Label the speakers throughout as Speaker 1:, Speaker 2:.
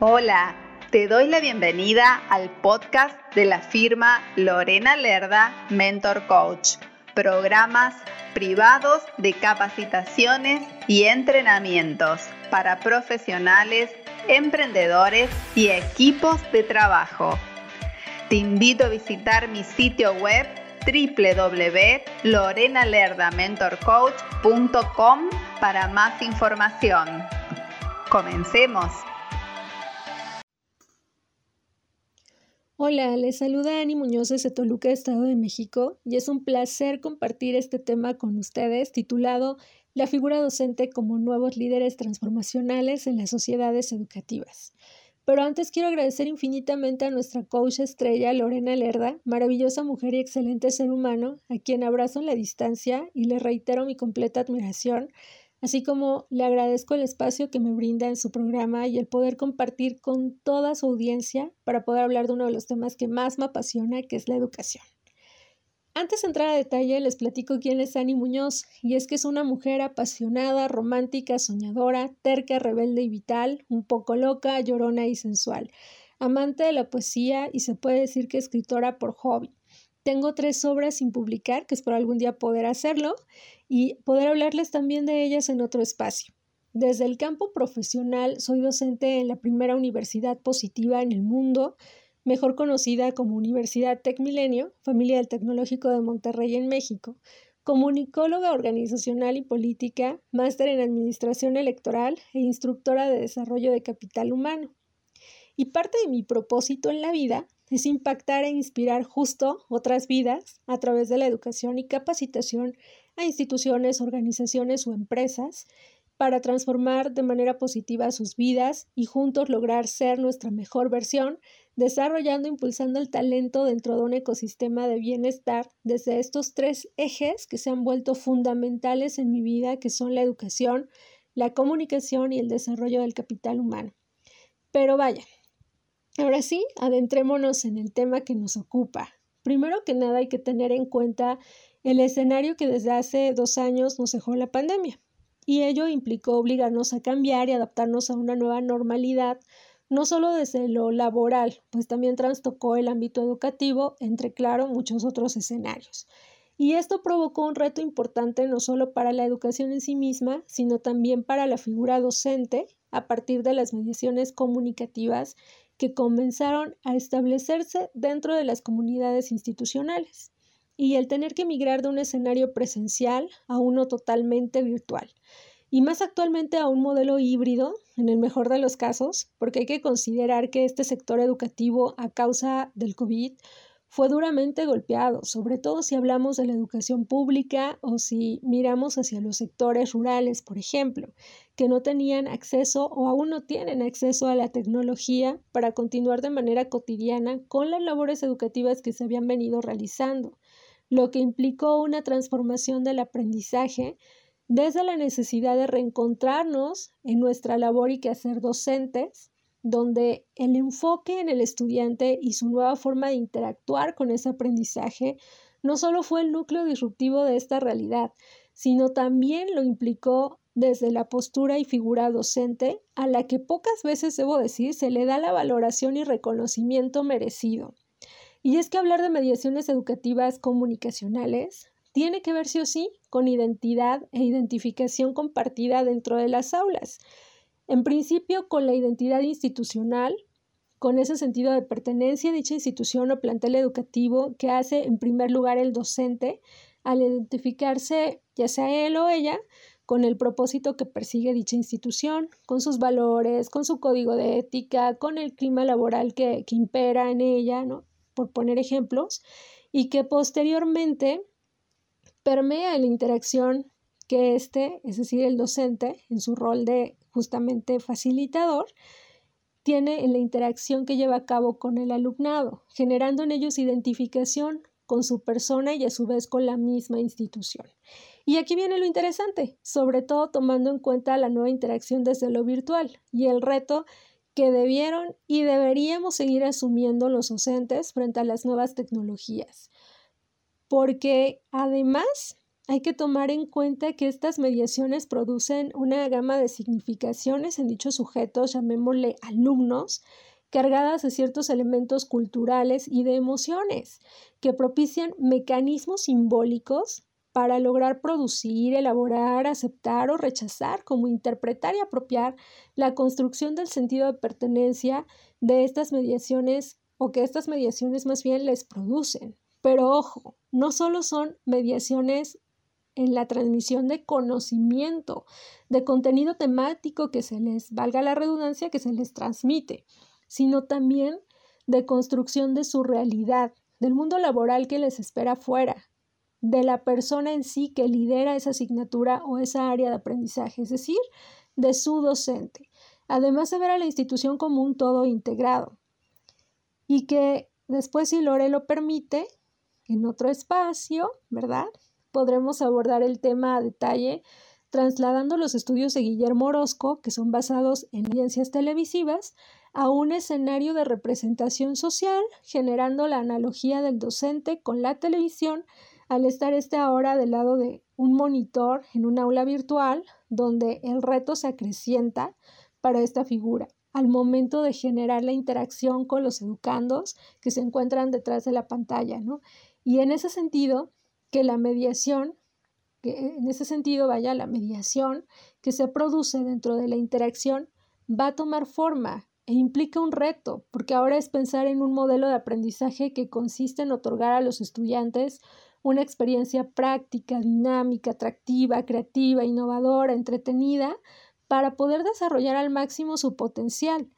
Speaker 1: Hola, te doy la bienvenida al podcast de la firma Lorena Lerda Mentor Coach, programas privados de capacitaciones y entrenamientos para profesionales, emprendedores y equipos de trabajo. Te invito a visitar mi sitio web www.lorenalerdamentorcoach.com para más información. Comencemos.
Speaker 2: Hola, les saluda Ani Muñoz de Toluca, Estado de México, y es un placer compartir este tema con ustedes titulado La figura docente como nuevos líderes transformacionales en las sociedades educativas. Pero antes quiero agradecer infinitamente a nuestra coach estrella Lorena Lerda, maravillosa mujer y excelente ser humano, a quien abrazo en la distancia y le reitero mi completa admiración, así como le agradezco el espacio que me brinda en su programa y el poder compartir con toda su audiencia para poder hablar de uno de los temas que más me apasiona, que es la educación. Antes de entrar a detalle, les platico quién es Ani Muñoz, y es que es una mujer apasionada, romántica, soñadora, terca, rebelde y vital, un poco loca, llorona y sensual, amante de la poesía y se puede decir que escritora por hobby. Tengo tres obras sin publicar, que espero algún día poder hacerlo y poder hablarles también de ellas en otro espacio. Desde el campo profesional, soy docente en la primera universidad positiva en el mundo, mejor conocida como Universidad TecMilenio, familia del Tecnológico de Monterrey en México, comunicóloga organizacional y política, máster en Administración Electoral e instructora de Desarrollo de Capital Humano. Y parte de mi propósito en la vida es impactar e inspirar justo otras vidas a través de la educación y capacitación a instituciones, organizaciones o empresas para transformar de manera positiva sus vidas y juntos lograr ser nuestra mejor versión, desarrollando e impulsando el talento dentro de un ecosistema de bienestar desde estos tres ejes que se han vuelto fundamentales en mi vida, que son la educación, la comunicación y el desarrollo del capital humano. Pero vaya, ahora sí, adentrémonos en el tema que nos ocupa. Primero que nada hay que tener en cuenta el escenario que desde hace dos años nos dejó la pandemia y ello implicó obligarnos a cambiar y adaptarnos a una nueva normalidad, no solo desde lo laboral, pues también trastocó el ámbito educativo, entre claro muchos otros escenarios. Y esto provocó un reto importante no solo para la educación en sí misma, sino también para la figura docente a partir de las mediaciones comunicativas que comenzaron a establecerse dentro de las comunidades institucionales y el tener que migrar de un escenario presencial a uno totalmente virtual. Y más actualmente a un modelo híbrido, en el mejor de los casos, porque hay que considerar que este sector educativo a causa del COVID fue duramente golpeado, sobre todo si hablamos de la educación pública o si miramos hacia los sectores rurales, por ejemplo, que no tenían acceso o aún no tienen acceso a la tecnología para continuar de manera cotidiana con las labores educativas que se habían venido realizando lo que implicó una transformación del aprendizaje desde la necesidad de reencontrarnos en nuestra labor y quehacer docentes, donde el enfoque en el estudiante y su nueva forma de interactuar con ese aprendizaje no solo fue el núcleo disruptivo de esta realidad, sino también lo implicó desde la postura y figura docente, a la que pocas veces, debo decir, se le da la valoración y reconocimiento merecido. Y es que hablar de mediaciones educativas comunicacionales tiene que ver sí o sí con identidad e identificación compartida dentro de las aulas. En principio, con la identidad institucional, con ese sentido de pertenencia a dicha institución o plantel educativo que hace en primer lugar el docente al identificarse, ya sea él o ella, con el propósito que persigue dicha institución, con sus valores, con su código de ética, con el clima laboral que, impera en ella, ¿no? por poner ejemplos, y que posteriormente permea la interacción que éste, es decir, el docente, en su rol de justamente facilitador, tiene en la interacción que lleva a cabo con el alumnado, generando en ellos identificación con su persona y a su vez con la misma institución. Y aquí viene lo interesante, sobre todo tomando en cuenta la nueva interacción desde lo virtual y el reto que debieron y deberíamos seguir asumiendo los docentes frente a las nuevas tecnologías. Porque además hay que tomar en cuenta que estas mediaciones producen una gama de significaciones en dichos sujetos, llamémosle alumnos, cargadas de ciertos elementos culturales y de emociones, que propician mecanismos simbólicos para lograr producir, elaborar, aceptar o rechazar, como interpretar y apropiar la construcción del sentido de pertenencia de estas mediaciones o que estas mediaciones más bien les producen. Pero ojo, no solo son mediaciones en la transmisión de conocimiento, de contenido temático que se les, valga la redundancia, que se les transmite, sino también de construcción de su realidad, del mundo laboral que les espera fuera, de la persona en sí que lidera esa asignatura o esa área de aprendizaje, es decir, de su docente, además de ver a la institución como un todo integrado. Y que después, si Lore lo permite, en otro espacio, ¿verdad? Podremos abordar el tema a detalle trasladando los estudios de Guillermo Orozco, que son basados en ciencias televisivas, a un escenario de representación social, generando la analogía del docente con la televisión, al estar este ahora del lado de un monitor en un aula virtual, donde el reto se acrecienta para esta figura al momento de generar la interacción con los educandos que se encuentran detrás de la pantalla, ¿no? Y en ese sentido, que la mediación, que en ese sentido vaya la mediación que se produce dentro de la interacción va a tomar forma e implica un reto, porque ahora es pensar en un modelo de aprendizaje que consiste en otorgar a los estudiantes una experiencia práctica, dinámica, atractiva, creativa, innovadora, entretenida, para poder desarrollar al máximo su potencial.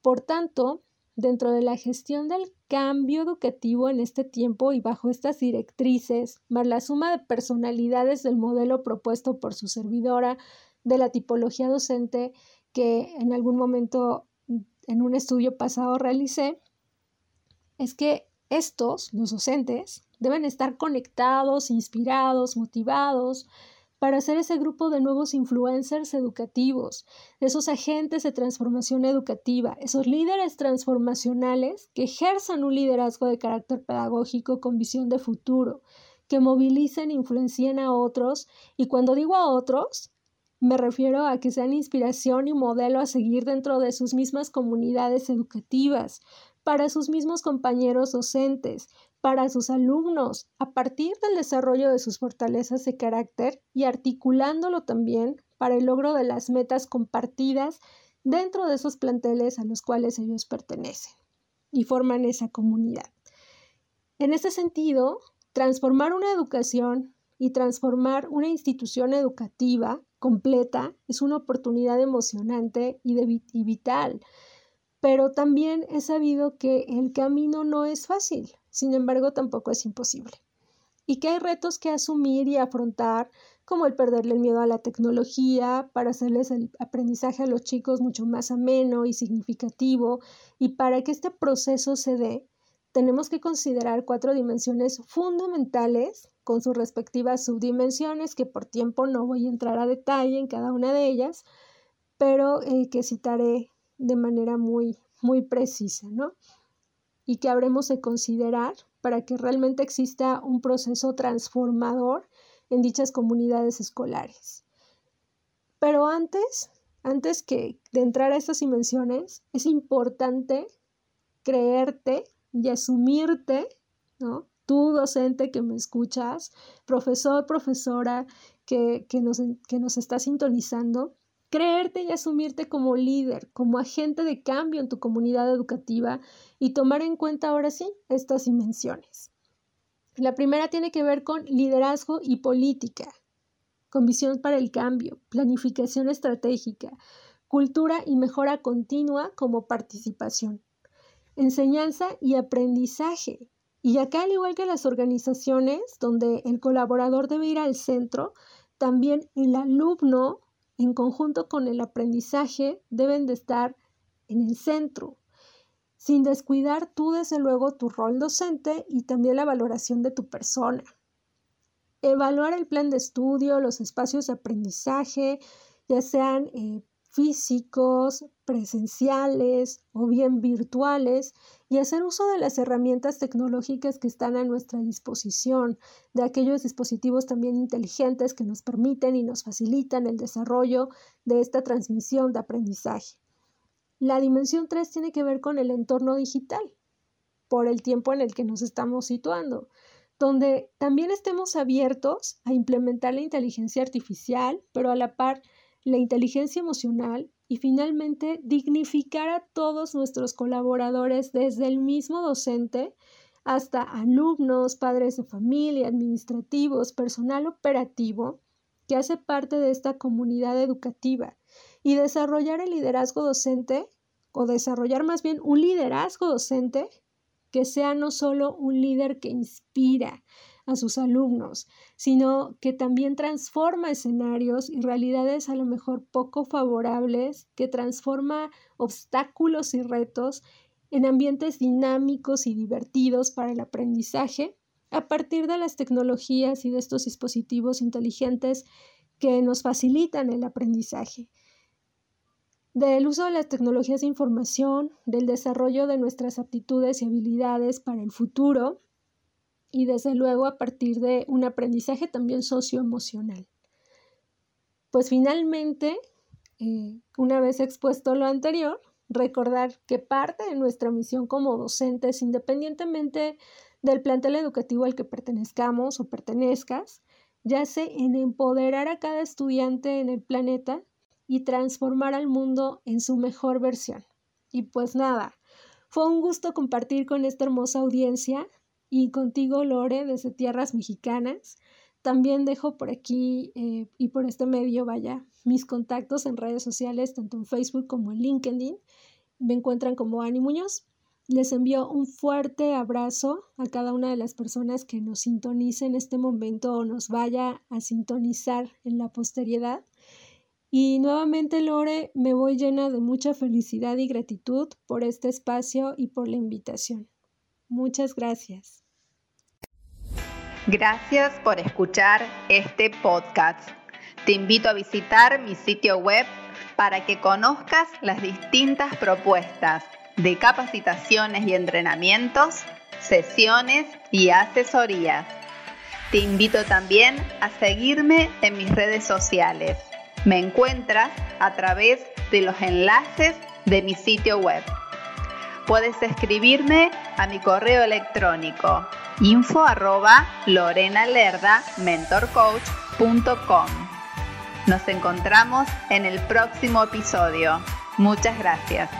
Speaker 2: Por tanto, dentro de la gestión del cambio educativo en este tiempo y bajo estas directrices, más la suma de personalidades del modelo propuesto por su servidora, de la tipología docente que en algún momento en un estudio pasado realicé, es que estos, los docentes, deben estar conectados, inspirados, motivados para ser ese grupo de nuevos influencers educativos, esos agentes de transformación educativa, esos líderes transformacionales que ejerzan un liderazgo de carácter pedagógico con visión de futuro, que movilicen e influencien a otros, y cuando digo a otros, me refiero a que sean inspiración y modelo a seguir dentro de sus mismas comunidades educativas, para sus mismos compañeros docentes, para sus alumnos, a partir del desarrollo de sus fortalezas de carácter y articulándolo también para el logro de las metas compartidas dentro de esos planteles a los cuales ellos pertenecen y forman esa comunidad. En ese sentido, transformar una educación y transformar una institución educativa completa es una oportunidad emocionante y, vital, pero también he sabido que el camino no es fácil, sin embargo tampoco es imposible, y que hay retos que asumir y afrontar, como el perderle el miedo a la tecnología, para hacerles el aprendizaje a los chicos mucho más ameno y significativo, y para que este proceso se dé, tenemos que considerar cuatro dimensiones fundamentales con sus respectivas subdimensiones, que por tiempo no voy a entrar a detalle en cada una de ellas, pero eh, que citaré de manera muy, muy precisa, ¿no? Y que habremos de considerar para que realmente exista un proceso transformador en dichas comunidades escolares. Pero antes, antes que de entrar a estas dimensiones, es importante creerte y asumirte, ¿no? Tú, docente que me escuchas, profesor, profesora que, que, nos, que nos está sintonizando, creerte y asumirte como líder, como agente de cambio en tu comunidad educativa y tomar en cuenta ahora sí estas dimensiones. La primera tiene que ver con liderazgo y política, con visión para el cambio, planificación estratégica, cultura y mejora continua como participación enseñanza y aprendizaje. Y acá, al igual que las organizaciones donde el colaborador debe ir al centro, también el alumno, en conjunto con el aprendizaje, deben de estar en el centro, sin descuidar tú, desde luego, tu rol docente y también la valoración de tu persona. Evaluar el plan de estudio, los espacios de aprendizaje, ya sean eh, físicos, presenciales o bien virtuales y hacer uso de las herramientas tecnológicas que están a nuestra disposición, de aquellos dispositivos también inteligentes que nos permiten y nos facilitan el desarrollo de esta transmisión de aprendizaje. La dimensión 3 tiene que ver con el entorno digital, por el tiempo en el que nos estamos situando, donde también estemos abiertos a implementar la inteligencia artificial, pero a la par la inteligencia emocional y finalmente dignificar a todos nuestros colaboradores desde el mismo docente hasta alumnos, padres de familia, administrativos, personal operativo que hace parte de esta comunidad educativa. Y desarrollar el liderazgo docente o desarrollar más bien un liderazgo docente que sea no solo un líder que inspira, a sus alumnos, sino que también transforma escenarios y realidades a lo mejor poco favorables, que transforma obstáculos y retos en ambientes dinámicos y divertidos para el aprendizaje a partir de las tecnologías y de estos dispositivos inteligentes que nos facilitan el aprendizaje. Del uso de las tecnologías de información, del desarrollo de nuestras aptitudes y habilidades para el futuro y desde luego a partir de un aprendizaje también socioemocional. Pues finalmente, eh, una vez expuesto lo anterior, recordar que parte de nuestra misión como docentes, independientemente del plantel educativo al que pertenezcamos o pertenezcas, yace en empoderar a cada estudiante en el planeta y transformar al mundo en su mejor versión. Y pues nada, fue un gusto compartir con esta hermosa audiencia y contigo, Lore, desde Tierras Mexicanas. También dejo por aquí eh, y por este medio, vaya, mis contactos en redes sociales, tanto en Facebook como en LinkedIn. Me encuentran como Ani Muñoz. Les envío un fuerte abrazo a cada una de las personas que nos sintonice en este momento o nos vaya a sintonizar en la posteridad. Y nuevamente, Lore, me voy llena de mucha felicidad y gratitud por este espacio y por la invitación. Muchas gracias.
Speaker 1: Gracias por escuchar este podcast. Te invito a visitar mi sitio web para que conozcas las distintas propuestas de capacitaciones y entrenamientos, sesiones y asesorías. Te invito también a seguirme en mis redes sociales. Me encuentras a través de los enlaces de mi sitio web. Puedes escribirme a mi correo electrónico info arroba mentorcoach.com. Nos encontramos en el próximo episodio. Muchas gracias.